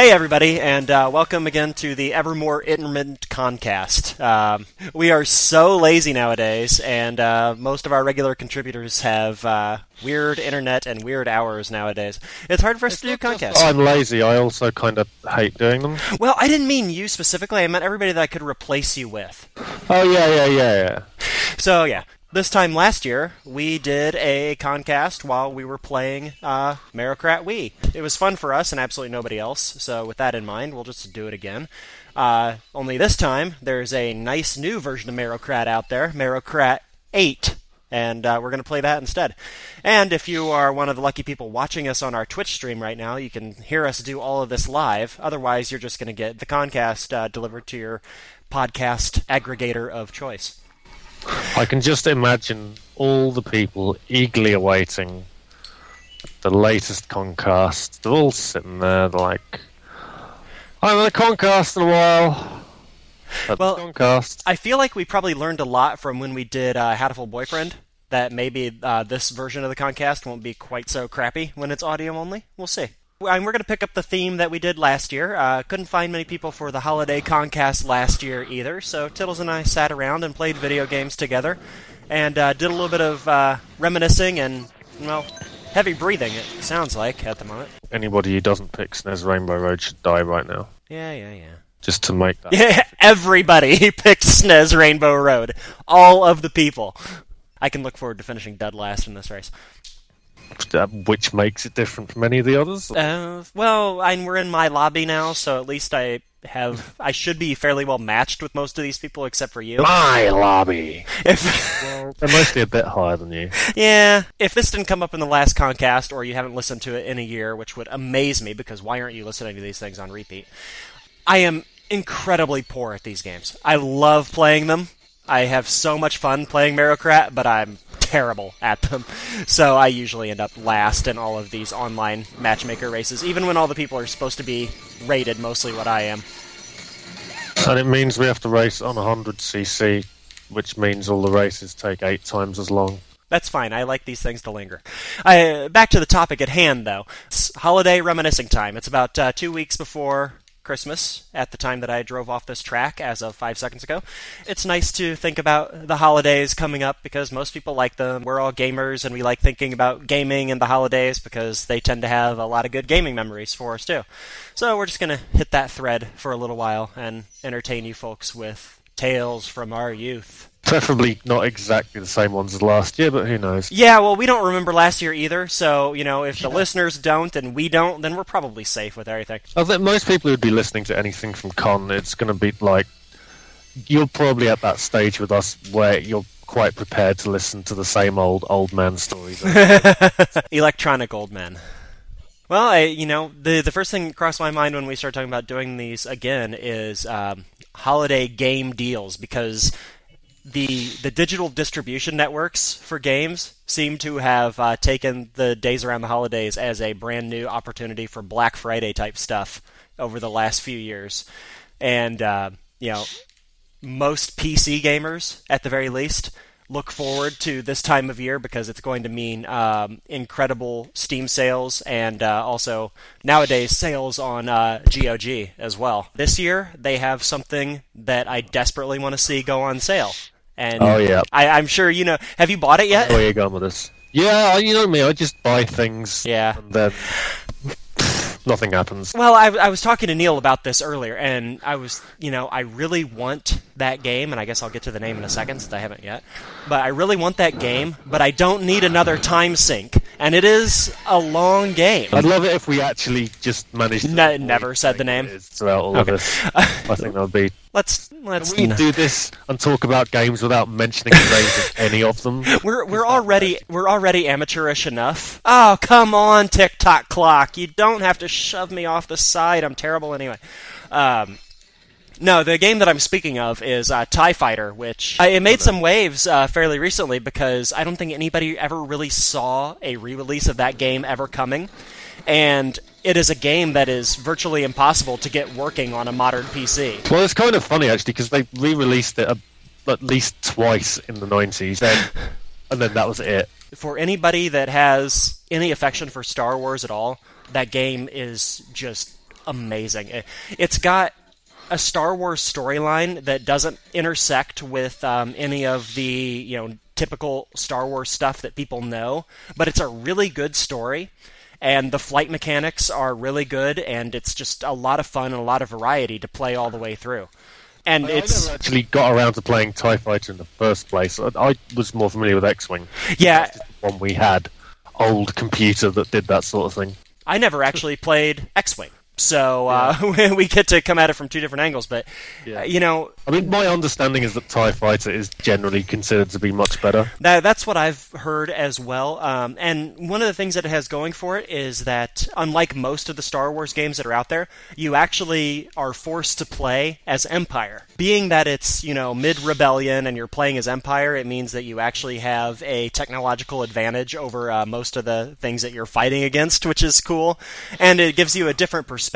Hey, everybody, and uh, welcome again to the Evermore Intermittent Concast. Um, we are so lazy nowadays, and uh, most of our regular contributors have uh, weird internet and weird hours nowadays. It's hard for us to do concasts. I'm lazy. I also kind of hate doing them. Well, I didn't mean you specifically. I meant everybody that I could replace you with. Oh yeah, yeah, yeah, yeah. So yeah, this time last year, we did a concast while we were playing uh, Mario Kart Wii. It was fun for us and absolutely nobody else, so with that in mind, we'll just do it again. Uh, only this time, there's a nice new version of Mario Kart out there, Mario Kart 8, and uh, we're going to play that instead. And if you are one of the lucky people watching us on our Twitch stream right now, you can hear us do all of this live. Otherwise, you're just going to get the concast uh, delivered to your podcast aggregator of choice. I can just imagine all the people eagerly awaiting the latest Concast. They're all sitting there, they're like, I haven't had a Concast in a while. Well, Concast. I feel like we probably learned a lot from when we did uh, Hatoful Boyfriend. That maybe uh, this version of the Concast won't be quite so crappy when it's audio only. We'll see. And we're going to pick up the theme that we did last year. Uh, couldn't find many people for the holiday Concast last year either, so Tittles and I sat around and played video games together and uh, did a little bit of uh, reminiscing and, well, heavy breathing, it sounds like, at the moment. Anybody who doesn't pick SNES Rainbow Road should die right now. Yeah, yeah, yeah. Just to make that. Yeah, everybody picked SNES Rainbow Road. All of the people. I can look forward to finishing dead last in this race. Uh, Which makes it different from any of the others. Uh, well, I, we're in my lobby now, so at least I have. I should be fairly well matched with most of these people, except for you. My lobby. If Well, they're mostly a bit higher than you. yeah, if this didn't come up in the last Concast, or you haven't listened to it in a year, which would amaze me, because why aren't you listening to these things on repeat? I am incredibly poor at these games. I love playing them. I have so much fun playing Mario Kart, but I'm terrible at them. So I usually end up last in all of these online matchmaker races, even when all the people are supposed to be rated mostly what I am. And it means we have to race on 100cc, which means all the races take eight times as long. That's fine. I like these things to linger. Uh, back to the topic at hand, though. It's holiday reminiscing time. It's about uh, two weeks before Christmas at the time that I drove off this track as of five seconds ago. It's nice to think about the holidays coming up because most people like them. We're all gamers and we like thinking about gaming and the holidays because they tend to have a lot of good gaming memories for us, too. So we're just going to hit that thread for a little while and entertain you folks with tales from our youth. Preferably not exactly the same ones as last year, but who knows? Yeah, well, we don't remember last year either, so, you know, if the listeners don't and we don't, then we're probably safe with everything. I think most people who'd be listening to anything from Con, it's going to be like you're probably at that stage with us where you're quite prepared to listen to the same old old man stories. Electronic old men. Well, I, you know, the the first thing that crossed my mind when we started talking about doing these again is um, holiday game deals because the the digital distribution networks for games seem to have uh, taken the days around the holidays as a brand new opportunity for Black Friday type stuff over the last few years, and uh, you know, most PC gamers at the very least look forward to this time of year because it's going to mean um, incredible Steam sales and uh, also nowadays sales on uh, GOG as well. This year they have something that I desperately want to see go on sale. And Oh, yeah. I, I'm sure you know. Have you bought it yet? Where you going with this? Yeah, you know me. I just buy things, Yeah. and then nothing happens. Well, I, I was talking to Neil about this earlier, and I was, you know, I really want that game, and I guess I'll get to the name in a second since I haven't yet. But I really want that game, but I don't need another time sink, and it is a long game. I'd love it if we actually just managed. to Ne- never said the name. Throughout all Okay. of this, I think that would be. Let's let's. We do this and talk about games without mentioning the names of any of them. We're we're already we're already amateurish enough. Oh come on, Tick-Tock Clock! You don't have to shove me off the side. I'm terrible anyway. Um, no, the game that I'm speaking of is uh, Tie Fighter, which uh, it made some waves uh, fairly recently because I don't think anybody ever really saw a re-release of that game ever coming, and it is a game that is virtually impossible to get working on a modern PC. Well, it's kind of funny actually because they re-released it a, at least twice in the '90s, then, and then that was it. for anybody that has any affection for Star Wars at all, that game is just amazing. It, it's got a Star Wars storyline that doesn't intersect with um, any of the you know typical Star Wars stuff that people know, but it's a really good story. And the flight mechanics are really good, and it's just a lot of fun and a lot of variety to play all the way through. And I it's never actually got around to playing TIE Fighter in the first place. I, I was more familiar with X Wing. yeah, one we had. Old computer that did that sort of thing. I never actually played X Wing. So uh, we get to come at it from two different angles, but Yeah. uh, you know I mean, my understanding is that TIE Fighter is generally considered to be much better. That, that's what I've heard as well. Um, and one of the things that it has going for it is that, unlike most of the Star Wars games that are out there, you actually are forced to play as Empire. Being that it's, you know, mid rebellion and you're playing as Empire, it means that you actually have a technological advantage over uh, most of the things that you're fighting against, which is cool. And it gives you a different perspective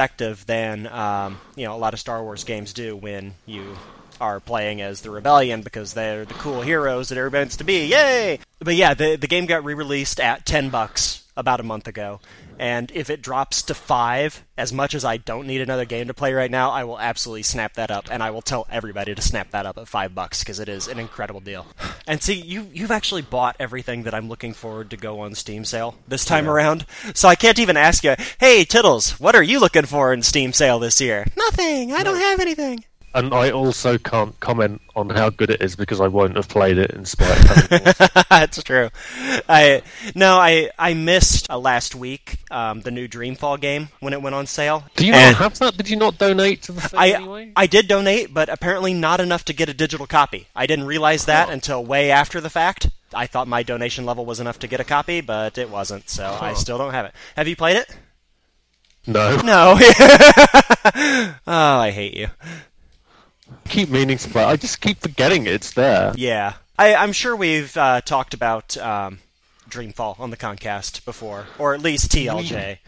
than, um, you know, a lot of Star Wars games do when you are playing as the rebellion because they're the cool heroes that everybody wants to be. Yay! But yeah, the the game got re-released at ten bucks about a month ago, and if it drops to five, as much as I don't need another game to play right now, I will absolutely snap that up, and I will tell everybody to snap that up at five bucks because it is an incredible deal. And see, you you've actually bought everything that I'm looking forward to go on Steam sale this time around, so I can't even ask you, hey Tittles, what are you looking for in Steam sale this year? Nothing. I don't have anything. And I also can't comment on how good it is because I won't have played it in spite of having That's true. I no, I I missed uh, last week um, the new Dreamfall game when it went on sale. Do you And not have that? Did you not donate to the thing I anyway? I did donate, but apparently not enough to get a digital copy. I didn't realize that until way after the fact. I thought my donation level was enough to get a copy, but it wasn't, so I still don't have it. Have you played it? No. No. oh, I hate you. Keep meaning to play. I just keep forgetting it's there. Yeah, I, I'm sure we've uh, talked about um, Dreamfall on the Concast before, or at least TLJ.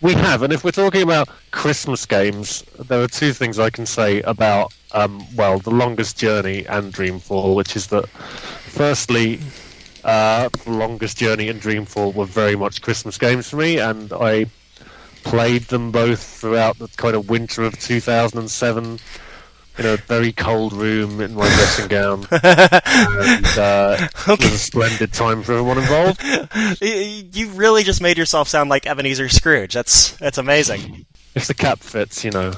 We have, and if we're talking about Christmas games, there are two things I can say about, um, well, The Longest Journey and Dreamfall, which is that, firstly, uh, The Longest Journey and Dreamfall were very much Christmas games for me, and I played them both throughout the kind of winter of 2007 in a very cold room in my dressing gown. and uh, it was a splendid time for everyone involved. You really just made yourself sound like Ebenezer Scrooge. That's that's amazing. If the cap fits, you know.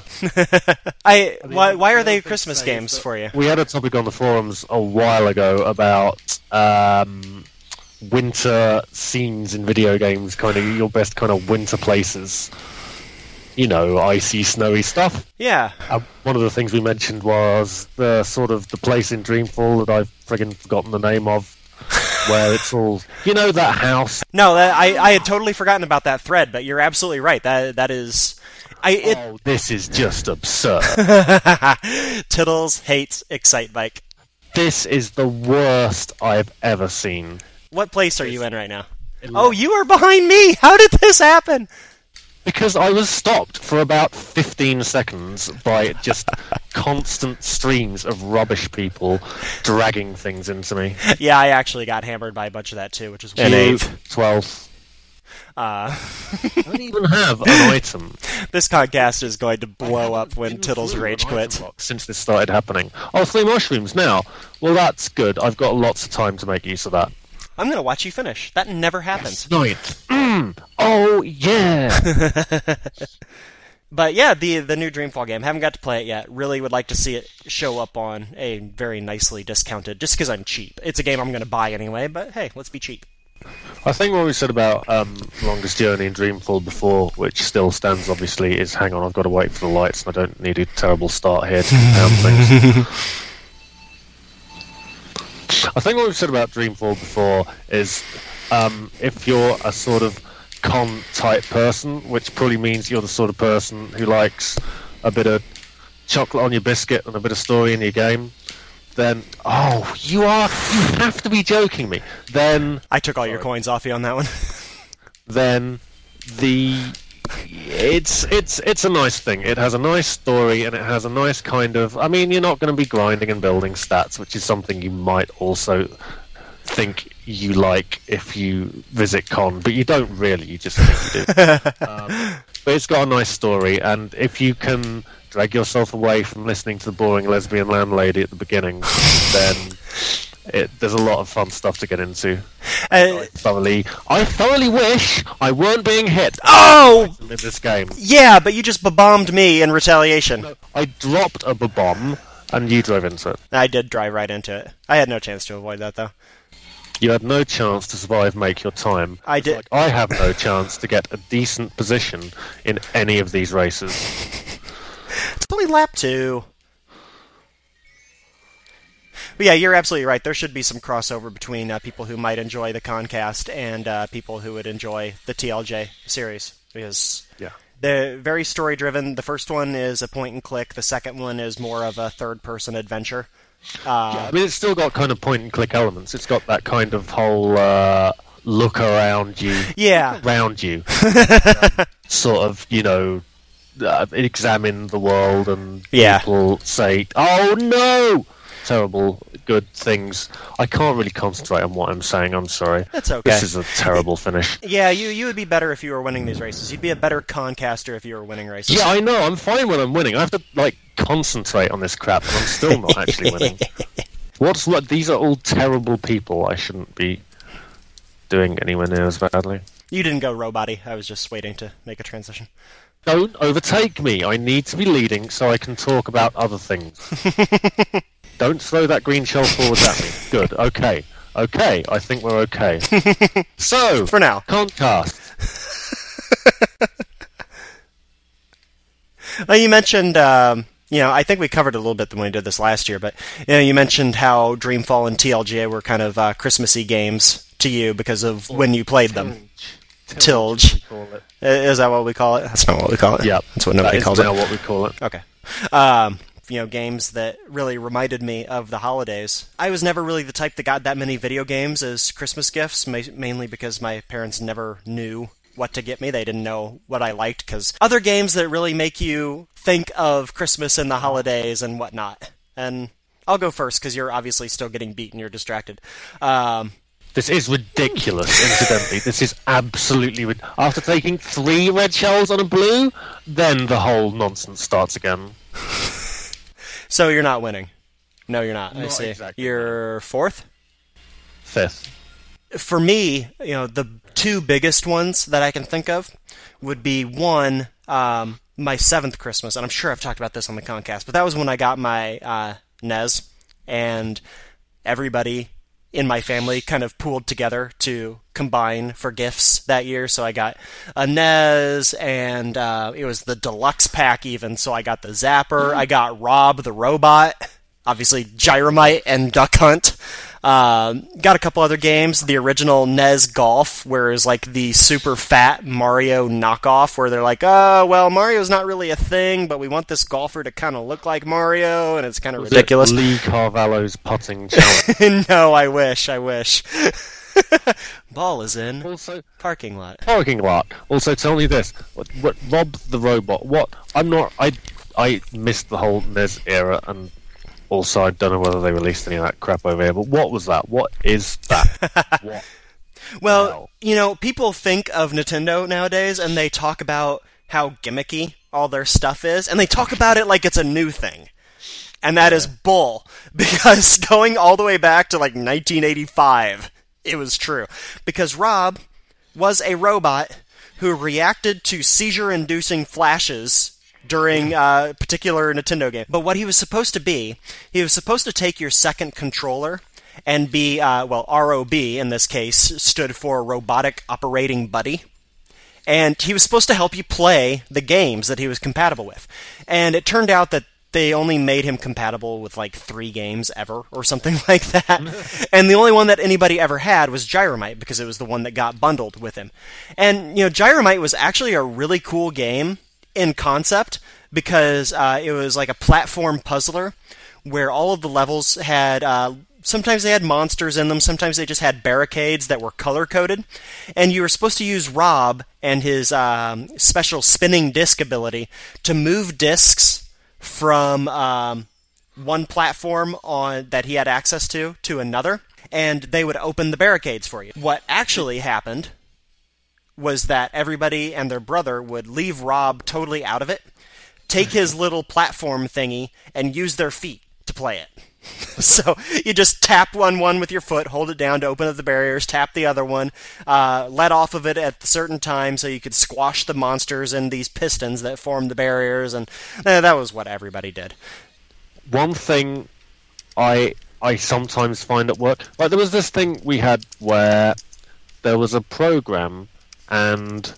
I why why are they Christmas to say is games for you? We had a topic on the forums a while ago about um, winter scenes in video games, kind of your best kind of winter places. You know, icy, snowy stuff. Yeah. Uh, one of the things we mentioned was the sort of the place in Dreamfall that I've friggin' forgotten the name of, where it's all you know that house. No, that, I I had totally forgotten about that thread, but you're absolutely right. That that is. I it Oh, this is just absurd. Tittles hates Excitebike. this is the worst I've ever seen. What place are you in right now? Oh, you are behind me. How did this happen? Because I was stopped for about 15 seconds by just constant streams of rubbish people dragging things into me. Yeah, I actually got hammered by a bunch of that too, which is weird. 12. Uh, I don't even have an item. this podcast is going to blow up when Tiddles rage quits. Since this started happening. Oh, three mushrooms now. Well, that's good. I've got lots of time to make use of that. I'm gonna watch you finish. That never happens. Ninth. Mm. Oh, yeah. But yeah, the the new Dreamfall game. Haven't got to play it yet. Really would like to see it show up on a very nicely discounted. Just because I'm cheap. It's a game I'm going to buy anyway. But hey, let's be cheap. I think what we said about um, Longest Journey and Dreamfall before, which still stands obviously, is hang on, I've got to wait for the lights and I don't need a terrible start here to pound things. I think what we've said about Dreamfall before is um, if you're a sort of con type person, which probably means you're the sort of person who likes a bit of chocolate on your biscuit and a bit of story in your game, then oh, you are you have to be joking me. Then I took all your coins off you on that one. then the it's it's it's a nice thing. It has a nice story and it has a nice kind of. I mean, you're not going to be grinding and building stats, which is something you might also think you like if you visit con, but you don't really. You just think you do. um, but it's got a nice story, and if you can drag yourself away from listening to the boring lesbian landlady at the beginning, then it, there's a lot of fun stuff to get into. Uh, I thoroughly, I thoroughly wish I weren't being hit oh, in this game. yeah, but you just bombed me in retaliation. I dropped a bomb, and you drove into it. I did drive right into it. I had no chance to avoid that, though. You had no chance to survive, make your time. I did- Like I have no chance to get a decent position in any of these races. It's only lap two. But yeah, you're absolutely right. There should be some crossover between uh, people who might enjoy the Concast and uh, people who would enjoy the TLJ series because Yeah. they're very story driven. The first one is a point and click. The second one is more of a third person adventure. Uh, I mean, it's still got kind of point and click elements. It's got that kind of whole uh, look around you, Yeah, around you, um, sort of, you know, uh, examine the world and Yeah. people say, "Oh no!" Terrible, good things. I can't really concentrate on what I'm saying. I'm sorry. That's okay. This is a terrible finish. yeah. You you would be better if you were winning these races. You'd be a better Concaster if you were winning races. Yeah, I know. I'm fine when I'm winning. I have to like concentrate on this crap, and I'm still not actually winning. What's what? These are all terrible people. I shouldn't be doing anywhere near as badly. You didn't go roboty. I was just waiting to make a transition. Don't overtake me. I need to be leading so I can talk about other things. Don't throw that green shell forwards at me. Good. Okay. Okay. I think we're okay. so For now. Concast. Well, you mentioned, um, you know, I think we covered a little bit when we did this last year, but you know, you mentioned how Dreamfall and TLJ were kind of uh, Christmassy games to you because of when you played them. Tilge. we call it. I- Is that what we call it? That's not what we call it. Yeah, that's what nobody is calls now it. what we call it. Okay. Um, you know, games that really reminded me of the holidays. I was never really the type that got that many video games as Christmas gifts, ma- mainly because my parents never knew what to get me. They didn't know what I liked because other games that really make you think of Christmas and the holidays and whatnot. And I'll go first because you're obviously still getting beat and you're distracted. Um, This is ridiculous, incidentally. This is absolutely rid- After taking three red shells on a blue, then the whole nonsense starts again. so you're not winning. No, you're not. I see. exactly, You're fourth. Fifth. for me, you know, the two biggest ones that I can think of would be one, um, my seventh Christmas, and I'm sure I've talked about this on the Concast, but that was when I got my uh, NES, and everybody in my family kind of pooled together to combine for gifts that year. So I got a NES, and uh, it was the deluxe pack even. So I got the Zapper, I got Rob the robot, obviously Gyromite and Duck Hunt. Um, got a couple other games. The original NES Golf, where it's like the super fat Mario knockoff, where they're like, oh, well, Mario's not really a thing, but we want this golfer to kind of look like Mario, and it's kind of ridiculous. Lee Carvalho's putting challenge. no, I wish, I wish. Ball is in also, parking lot. parking lot. Also, tell me this: what, what Rob the robot? What? I'm not. I I missed the whole NES era, and also I don't know whether they released any of that crap over here. But what was that? What is that? what? Well, Wow. you know, people think of Nintendo nowadays and they talk about how gimmicky all their stuff is, and they talk about it like it's a new thing. And that is bull, because going all the way back to like 1985, it was true. Because Rob was a robot who reacted to seizure inducing flashes during a particular Nintendo game. But what he was supposed to be, he was supposed to take your second controller and be, uh, well, ROB in this case stood for Robotic Operating Buddy. And he was supposed to help you play the games that he was compatible with. And it turned out that they only made him compatible with like three games ever or something like that. and the only one that anybody ever had was Gyromite because it was the one that got bundled with him. And, you know, Gyromite was actually a really cool game in concept because uh, it was like a platform puzzler where all of the levels had uh, sometimes they had monsters in them sometimes they just had barricades that were color coded and you were supposed to use rob and his um, special spinning disc ability to move discs from um, one platform on that he had access to to another and they would open the barricades for you. What actually happened was that everybody and their brother would leave Rob totally out of it, take his little platform thingy, and use their feet to play it. so you just tap one one with your foot, hold it down to open up the barriers, tap the other one, uh, let off of it at a certain time so you could squash the monsters and these pistons that form the barriers, and eh, that was what everybody did. One thing I I sometimes find at work, like there was this thing we had where there was a program, and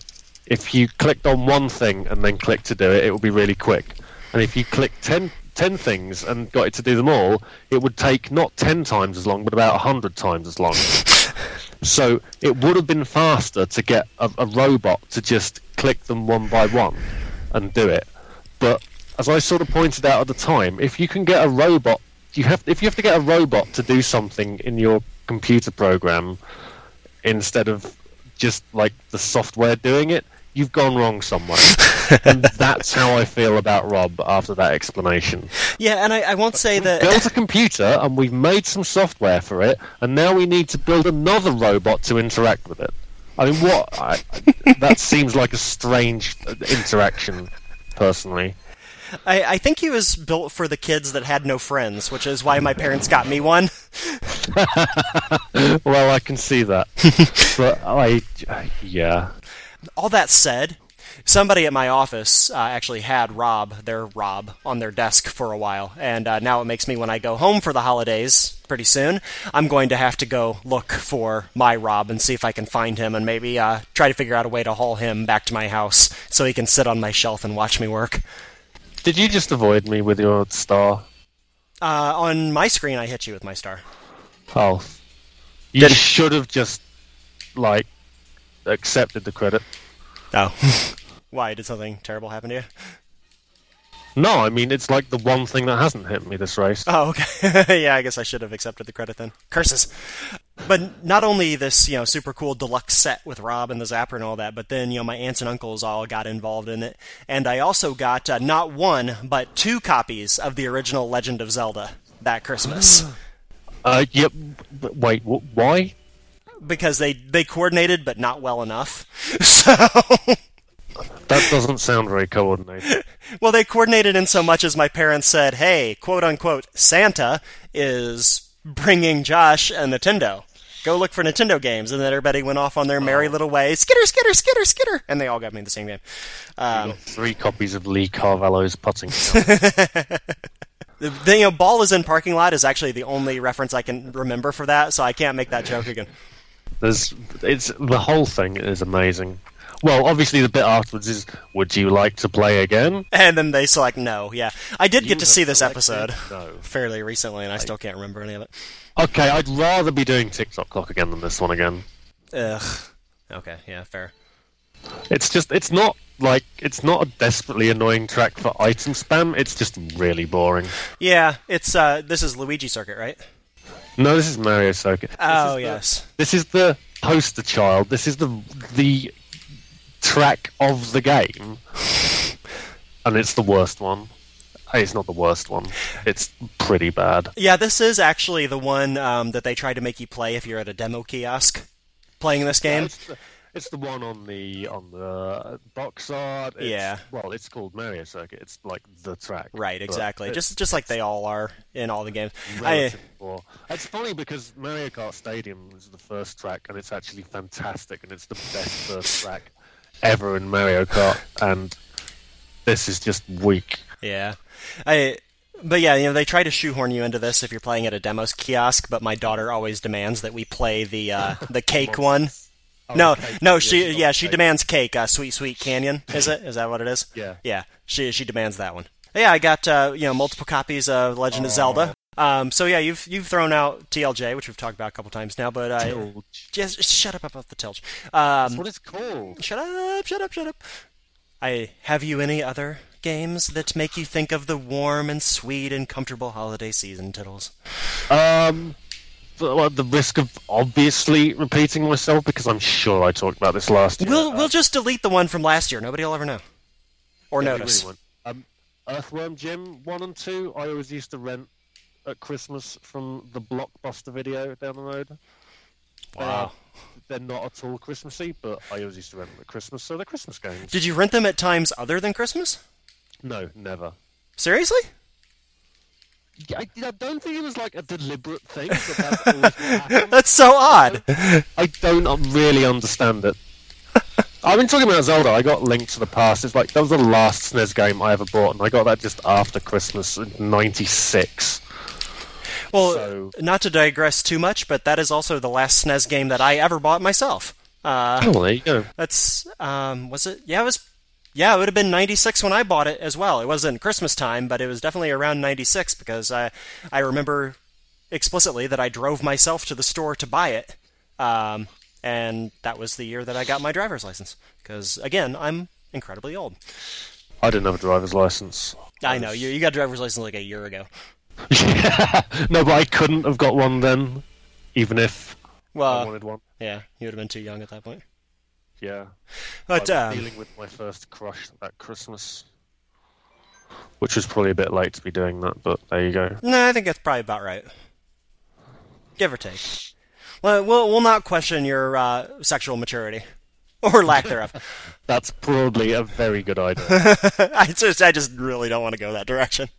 if you clicked on one thing and then clicked to do it, it would be really quick. And if you clicked 10, 10 things and got it to do them all, it would take not 10 times as long, but about 100 times as long. so it would have been faster to get a, a robot to just click them one by one and do it. But as I sort of pointed out at the time, if you can get a robot, you have if you have to get a robot to do something in your computer program instead of just like the software doing it, you've gone wrong somewhere. and that's how I feel about Rob after that explanation. Yeah, and I, I won't say that. Built a computer and we've made some software for it, and now we need to build another robot to interact with it. I mean, what? I, that seems like a strange interaction, personally. I, I think he was built for the kids that had no friends, which is why my parents got me one. well, I can see that. but I, yeah. All that said, somebody at my office uh, actually had Rob, their Rob, on their desk for a while, and uh, now it makes me when I go home for the holidays pretty soon, I'm going to have to go look for my Rob and see if I can find him, and maybe uh, try to figure out a way to haul him back to my house so he can sit on my shelf and watch me work. Did you just avoid me with your star? Uh, on my screen, I hit you with my star. Oh, you Did... should have just like accepted the credit. Oh, why did something terrible happen to you? No, I mean it's like the one thing that hasn't hit me this race. Oh, okay. yeah, I guess I should have accepted the credit then. Curses. But not only this, you know, super cool deluxe set with Rob and the Zapper and all that, but then you know my aunts and uncles all got involved in it, and I also got uh, not one but two copies of the original Legend of Zelda that Christmas. uh, yep. Wait, why? Because they they coordinated, but not well enough. So. That doesn't sound very coordinated. well, they coordinated in so much as my parents said, "Hey, quote unquote, Santa is bringing Josh a Nintendo. Go look for Nintendo games." And then everybody went off on their merry oh. little way, skitter, skitter, skitter, skitter, and they all got me the same game. Um, three copies of Lee Carvalho's putting. The, the you know, ball is in parking lot is actually the only reference I can remember for that, so I can't make that joke again. There's, it's the whole thing is amazing. Well, obviously the bit afterwards is, would you like to play again? And then they select no. Yeah, I did you get to see this episode no. fairly recently, and I still can't remember any of it. Okay, I'd rather be doing Tick-Tock Clock again than this one again. Ugh. Okay, yeah, fair. It's just, it's not like it's not a desperately annoying track for item spam. It's just really boring. Yeah, it's uh, this is Luigi Circuit, right? No, this is Mario Circuit. Oh this yes. The, this is the poster child. This is the the track of the game, and it's the worst one. It's not the worst one. It's pretty bad. Yeah, this is actually the one um, that they try to make you play if you're at a demo kiosk playing this game. Yeah, it's, the, it's, the, one on the on the box art. It's, yeah. Well, it's called Mario Circuit. It's like the track. Right. Exactly. Just just like they all are in all the games. I, it's funny because Mario Kart Stadium is the first track, and it's actually fantastic, and it's the best first track ever in Mario Kart, and this is just weak. Yeah, I. But yeah, you know they try to shoehorn you into this if you're playing at a demos kiosk. But my daughter always demands that we play the uh, the cake one. Oh, no, cake. no, she yeah she cake. demands cake. Uh, sweet Sweet Canyon is it? Is that what it is? Yeah, yeah. She she demands that one. Yeah, I got uh, you know multiple copies of Legend of Zelda. Um, so yeah, you've you've thrown out TLJ, which we've talked about a couple times now, but I just shut up about the Tilge. Um, That's what it's called. Shut up! Shut up! Shut up! I have you any other games that make you think of the warm and sweet and comfortable holiday season, Tittles? Um. The risk of obviously repeating myself because I'm sure I talked about this last year. We'll we'll just delete the one from last year. Nobody will ever know or yeah, notice. Really um, Earthworm Jim one and two. I always used to rent at Christmas from the Blockbuster video down the road. Wow. They're not at all Christmassy, but I always used to rent them at Christmas, so they're Christmas games. Did you rent them at times other than Christmas? No, never. Seriously? I, I don't think it was like a deliberate thing. That's always what happened. That's so odd. I don't um, really understand it. I've been talking about Zelda. I got Link to the Past. It's like that was the last SNES game I ever bought, and I got that just after Christmas in '96. Well, So- not to digress too much, but that is also the last SNES game that I ever bought myself. Uh, Oh, there you go. That's um, was it? Yeah, it was. Yeah, it would have been '96 when I bought it as well. It wasn't Christmas time, but it was definitely around '96 because I I remember explicitly that I drove myself to the store to buy it, um, and that was the year that I got my driver's license. Because again, I'm incredibly old. I didn't have a driver's license. I know you you got a driver's license like a year ago. Yeah. no, but I couldn't have got one then, even if I Well, wanted one. yeah, you would have been too young at that point. Yeah. But I was um, dealing with my first crush at Christmas, which was probably a bit late to be doing that, but there you go. No, I think that's probably about right. Give or take. Well, we'll, we'll not question your uh, sexual maturity. Or lack thereof. That's probably a very good idea. I just, I just really don't want to go that direction.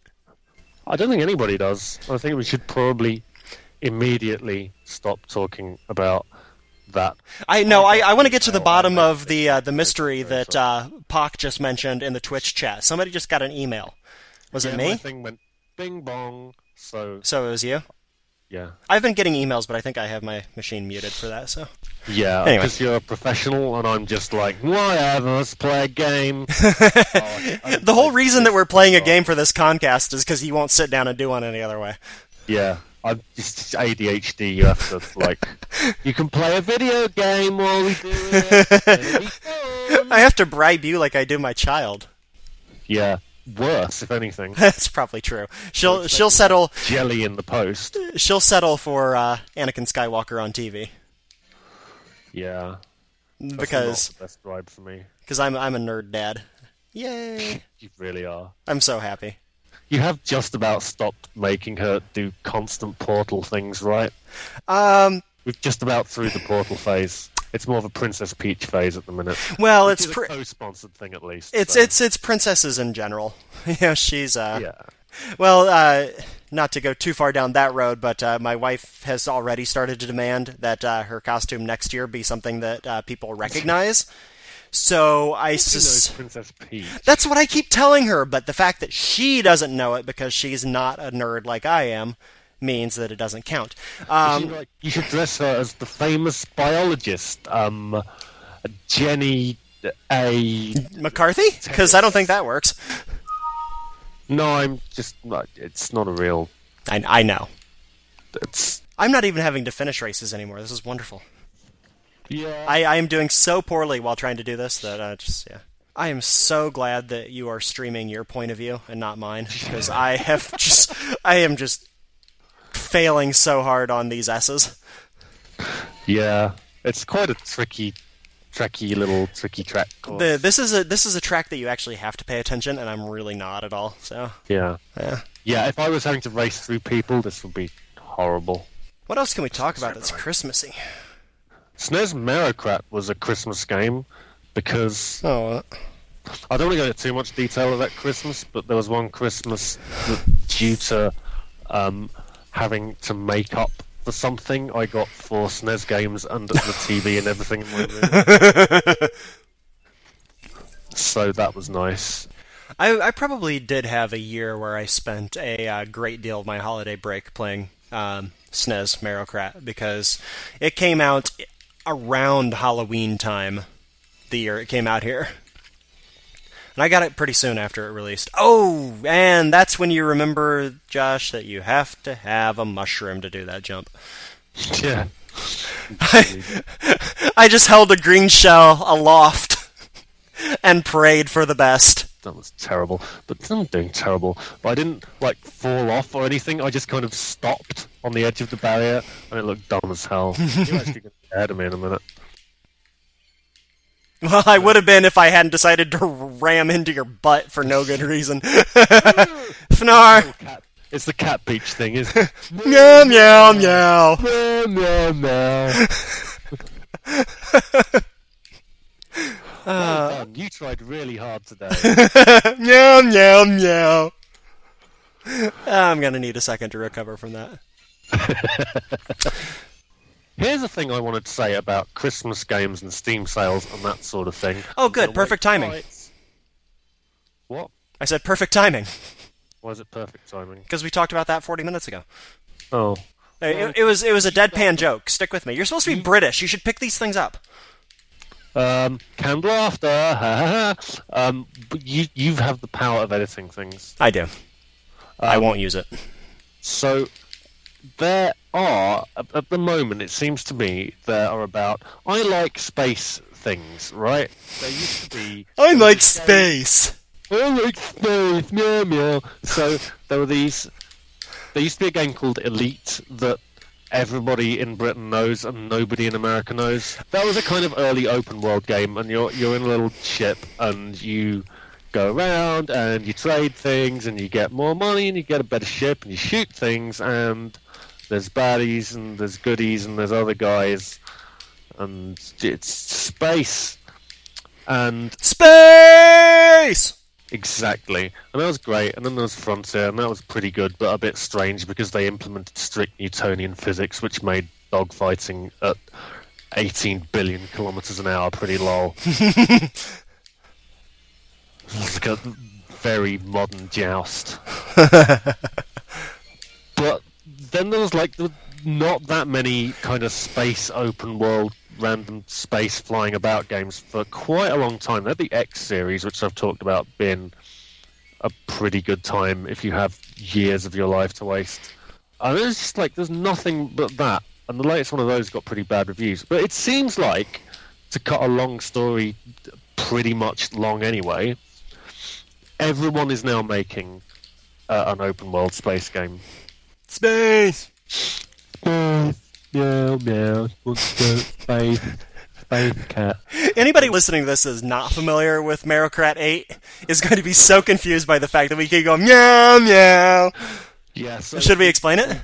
I don't think anybody does. I think we should probably immediately stop talking about that. I know. I, I want to get to the bottom of the uh, the mystery that uh, Pock just mentioned in the Twitch chat. Somebody just got an email. Was it me? My thing went bing bong. So So it was you. Yeah, I've been getting emails, but I think I have my machine muted for that. So yeah. Anyway. Because you're a professional, and I'm just like whatever. Let's play a game. Oh, I- I- the whole I- reason that we're playing a game for this Concast is because he won't sit down and do one any other way. Yeah, I'm just ADHD. You have to like, you can play a video game while we do it. It'll be fun. I have to bribe you like I do my child. Yeah, worse if anything. That's probably true. She'll she'll settle Jelly in the post. she'll settle for uh, Anakin Skywalker on TV Yeah, because the best bribe for me. because I'm I'm a nerd dad. Yay! You really are. I'm so happy. You have just about stopped making her do constant portal things, right? Um, We've just about through the portal phase. It's more of a Princess Peach phase at the minute. well, it's pr- a co-sponsored thing at least. it's so, it's it's princesses in general. you know, she's uh, yeah. well, uh, not to go too far down that road, but uh, my wife has already started to demand that uh, her costume next year be something that uh, people recognize. So I sus- Princess Peach? That's what I keep telling her, but the fact that she doesn't know it because she's not a nerd like I am means that it doesn't count. You Um, should, like, you should dress her as the famous biologist, um, Jenny A. McCarthy? Because I don't think that works. No, I'm just. It's not a real. I, I know. It's I'm not even having to finish races anymore. This is wonderful. yeah. I, I am doing so poorly while trying to do this that I just, yeah. I am so glad that you are streaming your point of view and not mine because I have just, I am just failing so hard on these S's. yeah. It's quite a tricky, tricky little tricky track. course. The, this is a this is a track that you actually have to pay attention, and I'm really not at all. So, yeah. yeah. Yeah. If I was having to race through people, this would be horrible. What else can we talk about that's Christmassy? SNES Mario Kart was a Christmas game because Oh, I don't want to go into too much detail of that Christmas, but there was one Christmas that due to um, having to make up for something, I got for SNES games under the TV and everything in my room. so that was nice. I, I probably did have a year where I spent a uh, great deal of my holiday break playing um, SNES Mario Kart because it came out around Halloween time the year it came out here. And I got it pretty soon after it released. Oh, and that's when you remember, Josh, that you have to have a mushroom to do that jump. Yeah. I I just held a green shell aloft and prayed for the best. That was terrible, but I'm doing terrible. But I didn't like fall off or anything. I just kind of stopped on the edge of the barrier, and it looked dumb as hell. You're actually going to get ahead of me in a minute. Well, I would have been if I hadn't decided to ram into your butt for no good reason. Fnar! It's the cat peach thing, isn't it? Meow meow meow. meow, meow, meow. Well uh. done. You tried really hard today. meow meow meow. I'm gonna need a second to recover from that. Here's the thing I wanted to say about Christmas games and Steam sales and that sort of thing. Oh, good, perfect timing. What? I said perfect timing Why is it perfect timing? because we talked about that 40 minutes ago. Oh. It, it was it was a deadpan joke. Stick with me. You're supposed to be British. You should pick these things up. Um, canned laughter. um, but you you have the power of editing things. I do. I Um, won't use it. So there are at, the moment. It seems to me there are about. I like space things, right? There used to be. I like space. I like space. Meow meow. So there were these. There used to be a game called Elite that everybody in Britain knows and nobody in America knows. That was a kind of early open world game, and you're you're in a little ship and you go around and you trade things and you get more money and you get a better ship and you shoot things and there's baddies and there's goodies and there's other guys and it's space and Space. Exactly, and that was great. And then there was Frontier, and that was pretty good, but a bit strange because they implemented strict Newtonian physics, which made dogfighting at 18 billion kilometers an hour pretty low. it's like a very modern joust. then there was like not that many kind of space open world random space flying about games for quite a long time. They had the X series, which I've talked about being a pretty good time if you have years of your life to waste. And it's just like there's nothing but that. And the latest one of those got pretty bad reviews. But it seems like, to cut a long story pretty much long anyway, everyone is now making uh, an open world space game. Space. Space, meow, meow, monster, space, space cat. Anybody listening to this is not familiar with Mario Kart 8 is going to be so confused by the fact that we keep going meow meow. Yeah, so Should we explain it?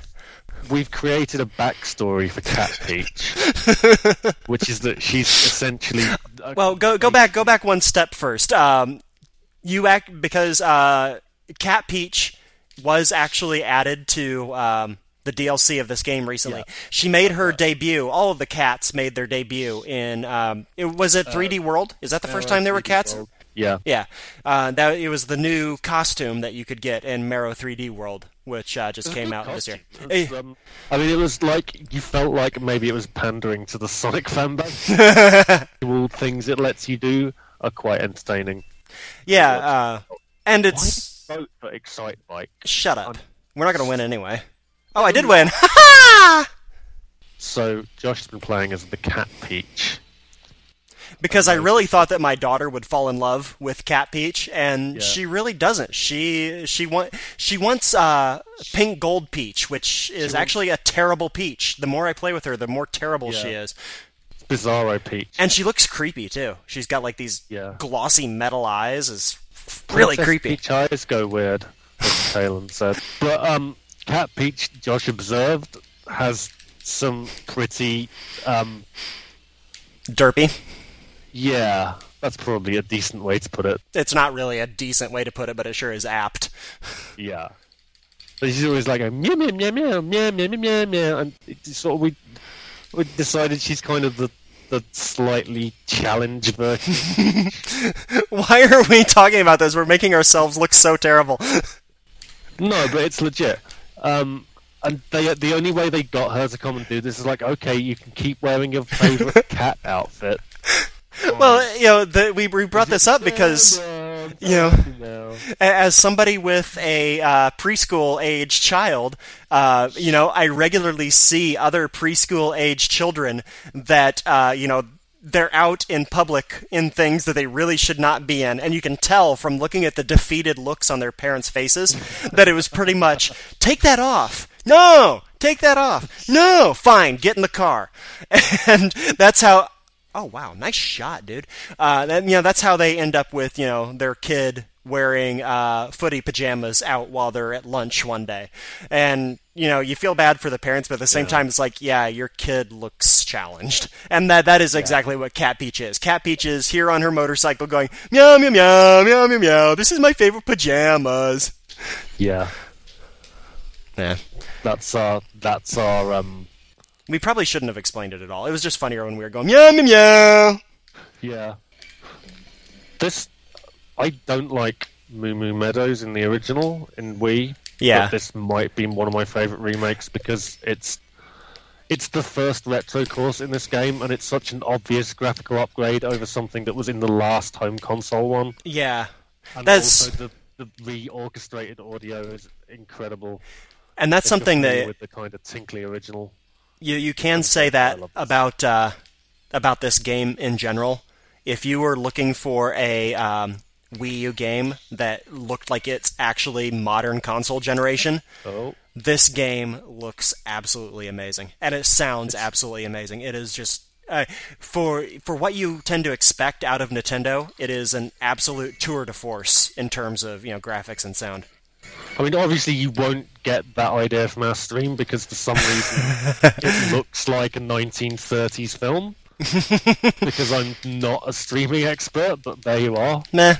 we've created a backstory for Cat Peach, which is that she's essentially. Well, go go back go back one step first. Um, you act because uh, Cat Peach was actually added to um, the DLC of this game recently. Yeah. She made her debut. All of the cats made their debut in. Um, it was it 3D World. Is that the first time there were cats? Yeah. Yeah, uh, that it was the new costume that you could get in Mario 3D World, which uh, just came out this year. Was, um, I mean, it was like you felt like maybe it was pandering to the Sonic fanbase. All things it lets you do are quite entertaining. yeah, uh, and Why it's vote for Excite Bike? shut up. I'm- We're not gonna win anyway. Oh, I did win. Ha ha! So Josh's been playing as the Cat Peach. because I really thought that my daughter would fall in love with Cat Peach, and Yeah. she really doesn't. She she want she wants uh, Pink Gold Peach, which is actually a terrible peach. The more I play with her, the more terrible she is, Bizarro Peach. and she looks creepy too. She's got like these Yeah. glossy metal eyes. is really Princess creepy. Peach eyes go weird, as Talon said. But um, Cat Peach, Josh observed, has some pretty um, Derpy. yeah. That's probably a decent way to put it. It's not really a decent way to put it, but it sure is apt. Yeah. But she's always like a meow meow meow meow meow meow meow meow and it just sort of we decided she's kind of the the slightly challenge version. Why are we talking about this? We're making ourselves look so terrible. no, but it's legit. Um, and they the only way they got her to come and do this is like, okay, you can keep wearing your favorite cat outfit. well, you know, the, we we brought this up because. You know, A- as somebody with a uh, preschool age child, uh, you know, I regularly see other preschool age children that, uh, you know, they're out in public in things that they really should not be in, and you can tell from looking at the defeated looks on their parents' faces that it was pretty much take that off. No, take that off. No, fine, get in the car, and that's how Oh wow, nice shot, dude. Uh, that, you know, that's how they end up with you know their kid wearing uh, footy pajamas out while they're at lunch one day, and you know you feel bad for the parents, but at the same time it's like, yeah, your kid looks challenged, and that that is exactly what Cat Peach is. Cat Peach is here on her motorcycle going meow meow meow meow meow meow. This is my favorite pajamas. Yeah, Yeah. that's our that's our um We probably shouldn't have explained it at all. It was just funnier when we were going meow meow meow. yeah. This I don't like Moo Moo Meadows in the original in Wii. Yeah. but this might be one of my favorite remakes because it's it's the first retro course in this game, and it's such an obvious graphical upgrade over something that was in the last home console one. Yeah. And That's- also the the re-orchestrated audio is incredible. And that's something that with the kind of tinkly original. You you can say that about uh, about this game in general. If you were looking for a um, Wii U game that looked like it's actually modern console generation, Oh, this game looks absolutely amazing, and it sounds absolutely amazing. It is just uh, for for what you tend to expect out of Nintendo. It is an absolute tour de force in terms of you know graphics and sound. I mean, obviously you won't get that idea from our stream because for some reason it looks like a 1930s film. because I'm not a streaming expert, but there you are. Meh.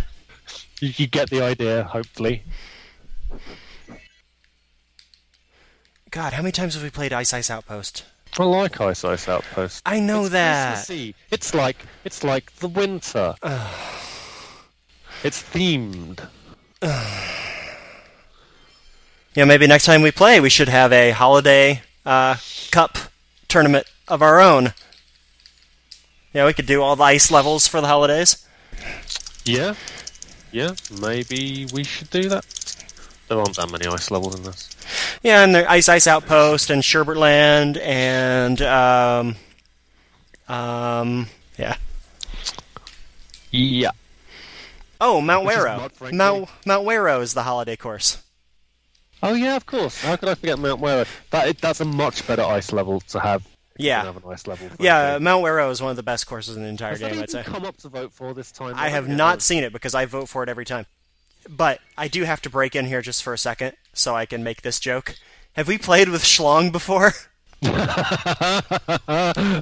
You, you get the idea, hopefully. God, how many times have we played Ice Ice Outpost? I like Ice Ice Outpost. I know it's that. Christmassy. It's like it's like the winter. it's themed. Yeah, maybe next time we play, we should have a holiday uh, cup tournament of our own. Yeah, we could do all the ice levels for the holidays. Yeah, yeah. Maybe we should do that. There aren't that many ice levels in this. Yeah, and the Ice Ice Outpost and Sherbet Land and um, um, yeah. Yeah. Oh, Mount Which is Wario. not, frankly- Mount Mount Wario is the holiday course. Oh yeah, of course. How could I forget Mount Wario? That that's a much better ice level to have. Yeah. have an ice level. Yeah. Mount Wario is one of the best courses in the entire Has game. I'd say. come up to vote for this time? I have not seen it because I vote for it every time. But I do have to break in here just for a second so I can make this joke. Have we played with Schlong before?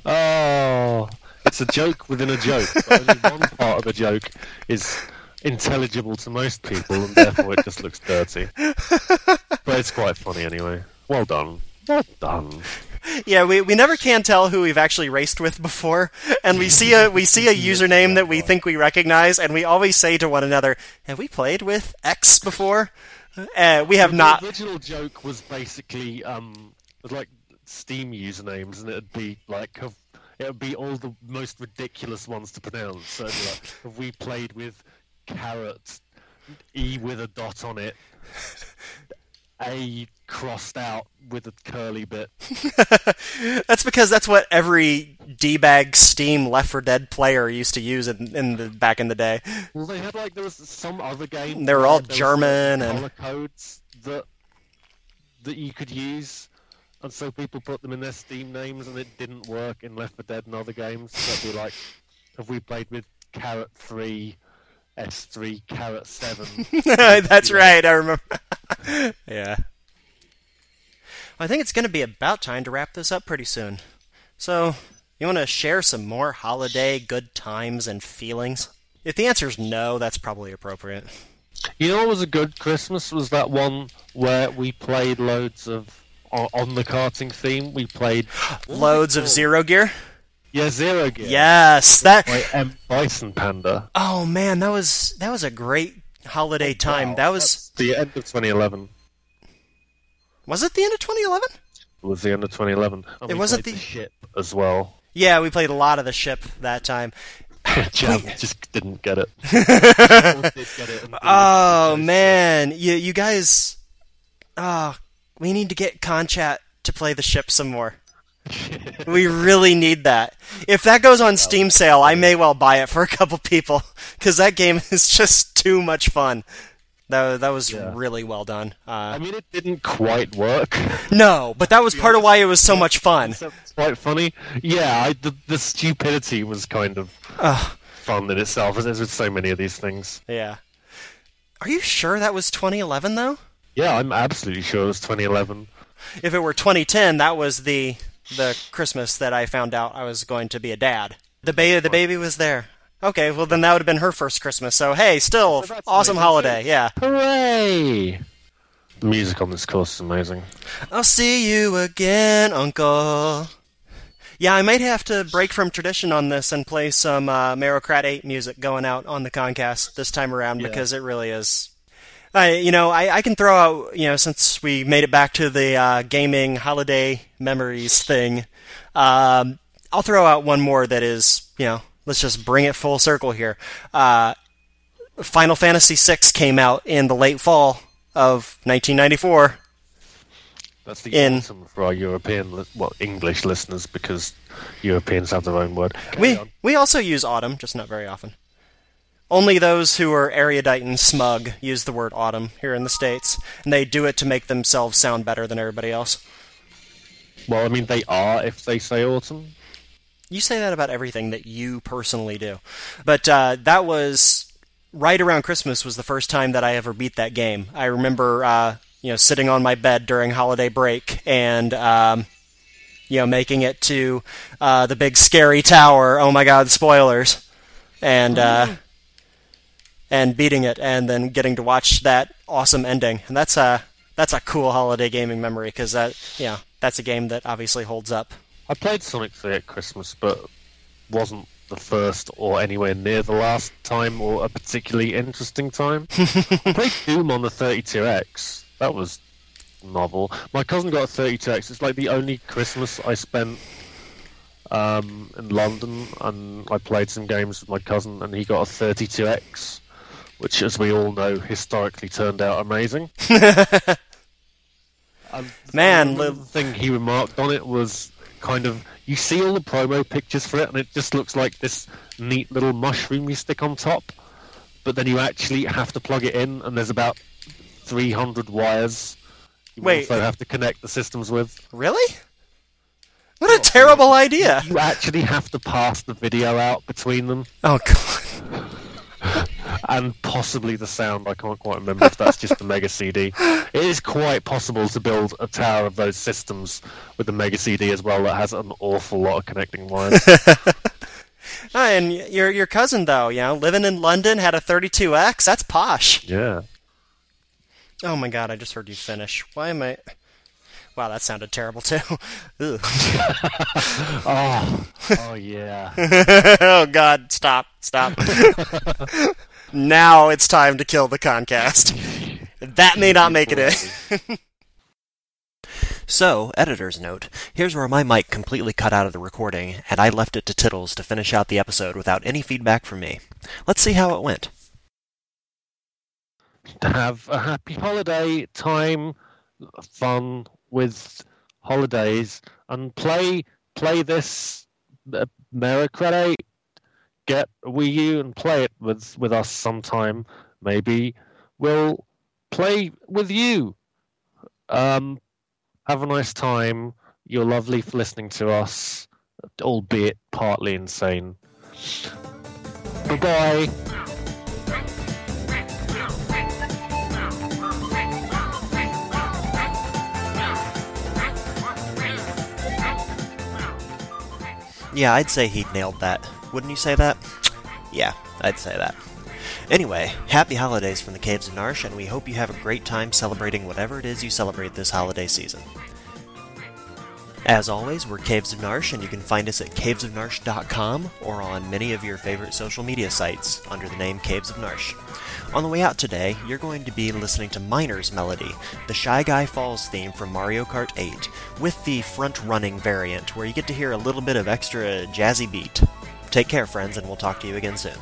oh, it's a joke within a joke. Only one part of the joke is intelligible to most people, and therefore it just looks dirty. But it's quite funny anyway. Well done. Well done. Yeah, we, we never can tell who we've actually raced with before, and we see a we see a username that we think we recognize, and we always say to one another, "Have we played with X before?" Uh, we have not. The original joke was basically um, was like Steam usernames, and it'd be like it would be all the most ridiculous ones to pronounce. So it'd be like, have we played with carrot, E with a dot on it, A crossed out with a curly bit. That's because that's what every d-bag Steam Left 4 Dead player used to use in, in the back in the day. Well, they had like there was some other game. They were all there was German and- color codes that that you could use, and so people put them in their Steam names, and it didn't work in Left 4 Dead and other games. So it'd be like, have we played with Carrot Three, S Three, Carrot Seven? That's right, I remember. yeah. I think it's going to be about time to wrap this up pretty soon. So, you want to share some more holiday good times and feelings? If the answer is no, that's probably appropriate. You know what was a good Christmas was that one where we played loads of on, on the karting theme. We played what was it Loads of? Oh. Zero Gear? Yeah, Zero Gear. Yes, that By M Bison Panda. Oh man, that was that was a great holiday time. Wow, that was the end of 2011. Was it the end of 2011? It was the end of 2011. And It we wasn't played the- ship as well. Yeah, we played a lot of the ship that time. Jam just didn't get it. Did get it Oh man, you you guys, oh, we need to get Conchat to play the ship some more. we really need that. If that goes on Steam sale, I may well buy it for a couple people because that game is just too much fun. That that was Yeah. really well done. I Uh, mean, it didn't quite work. no, but that was part of why it was so much fun. It's quite funny. Yeah, I, the, the stupidity was kind of Ugh. fun in itself, as with so many of these things. Yeah. Are you sure that was 2011 though? Yeah, I'm absolutely sure it was 2011. If it were 2010, that was the the Christmas that I found out I was going to be a dad. The baby, the baby was there. Okay, well then that would have been her first Christmas. So hey, still that's awesome amazing, holiday. Yeah. Hooray! The music on this course is amazing. I'll see you again, Uncle. Yeah, I might have to break from tradition on this and play some uh, Mario Kart 8 music going out on the Concast this time around Yeah. because it really is. I, you know, I, I can throw out, you know, since we made it back to the uh, gaming holiday memories thing, um, I'll throw out one more that is, you know, let's just bring it full circle here. Uh, Final Fantasy VI came out in the late fall of 1994. That's the In- for our European, well, English listeners, because Europeans have their own word. Carry We on. we also use autumn, just not very often. Only those who are erudite and smug use the word autumn here in the states, and they do it to make themselves sound better than everybody else. Well, I mean, they are if they say autumn. You say that about everything that you personally do, but uh, that was right around Christmas was the first time that I ever beat that game. I remember, uh, you know, sitting on my bed during holiday break and. Um, you know, making it to uh, the big scary tower. Oh my God! Spoilers, and uh, and beating it, and then getting to watch that awesome ending. And that's a that's a cool holiday gaming memory because that yeah, that's a game that obviously holds up. I played Sonic 3 at Christmas, but wasn't the first or anywhere near the last time or a particularly interesting time. I played Doom on the 32X. That was novel. My cousin got a 32X. It's like the only Christmas I spent um, in London, and I played some games with my cousin, and he got a 32X, which, as we all know, historically turned out amazing. Man, the thing he remarked on it was kind of you see all the promo pictures for it, and it just looks like this neat little mushroom you stick on top. But then you actually have to plug it in, and there's about 300 wires. You Wait. also have to connect the systems with. Really? What a terrible idea! You actually have to pass the video out between them, Oh god. and possibly the sound. I can't quite remember if that's just the Mega CD. It is quite possible to build a tower of those systems with the Mega CD as well that has an awful lot of connecting wires. Ah, and your your cousin though, you know, living in London had a 32X. That's posh. yeah. Oh my god, I just heard you finish. Why am I? Wow, that sounded terrible too. Oh, oh yeah. oh god, stop, stop. Now it's time to kill the Concast. That may not make it in. So, editor's note. Here's where my mic completely cut out of the recording, and I left it to Tittles to finish out the episode without any feedback from me. Let's see how it went. Have a happy holiday time, fun with holidays, and play play this uh, Mario Kart Get a Wii U and play it with with us sometime. Maybe we'll play with you. Um, have a nice time. You're lovely for listening to us, albeit partly insane. Bye bye. Yeah, I'd say he nailed that. Wouldn't you say that? Yeah, I'd say that. Anyway, happy holidays from the Caves of Narsh, and we hope you have a great time celebrating whatever it is you celebrate this holiday season. As always, we're Caves of Narsh, and you can find us at cavesofnarsh.com or on many of your favorite social media sites under the name Caves of Narsh. On the way out today, you're going to be listening to Miner's Melody, the Shy Guy Falls theme from Mario Kart 8, with the front running variant, where you get to hear a little bit of extra jazzy beat. Take care, friends, and we'll talk to you again soon.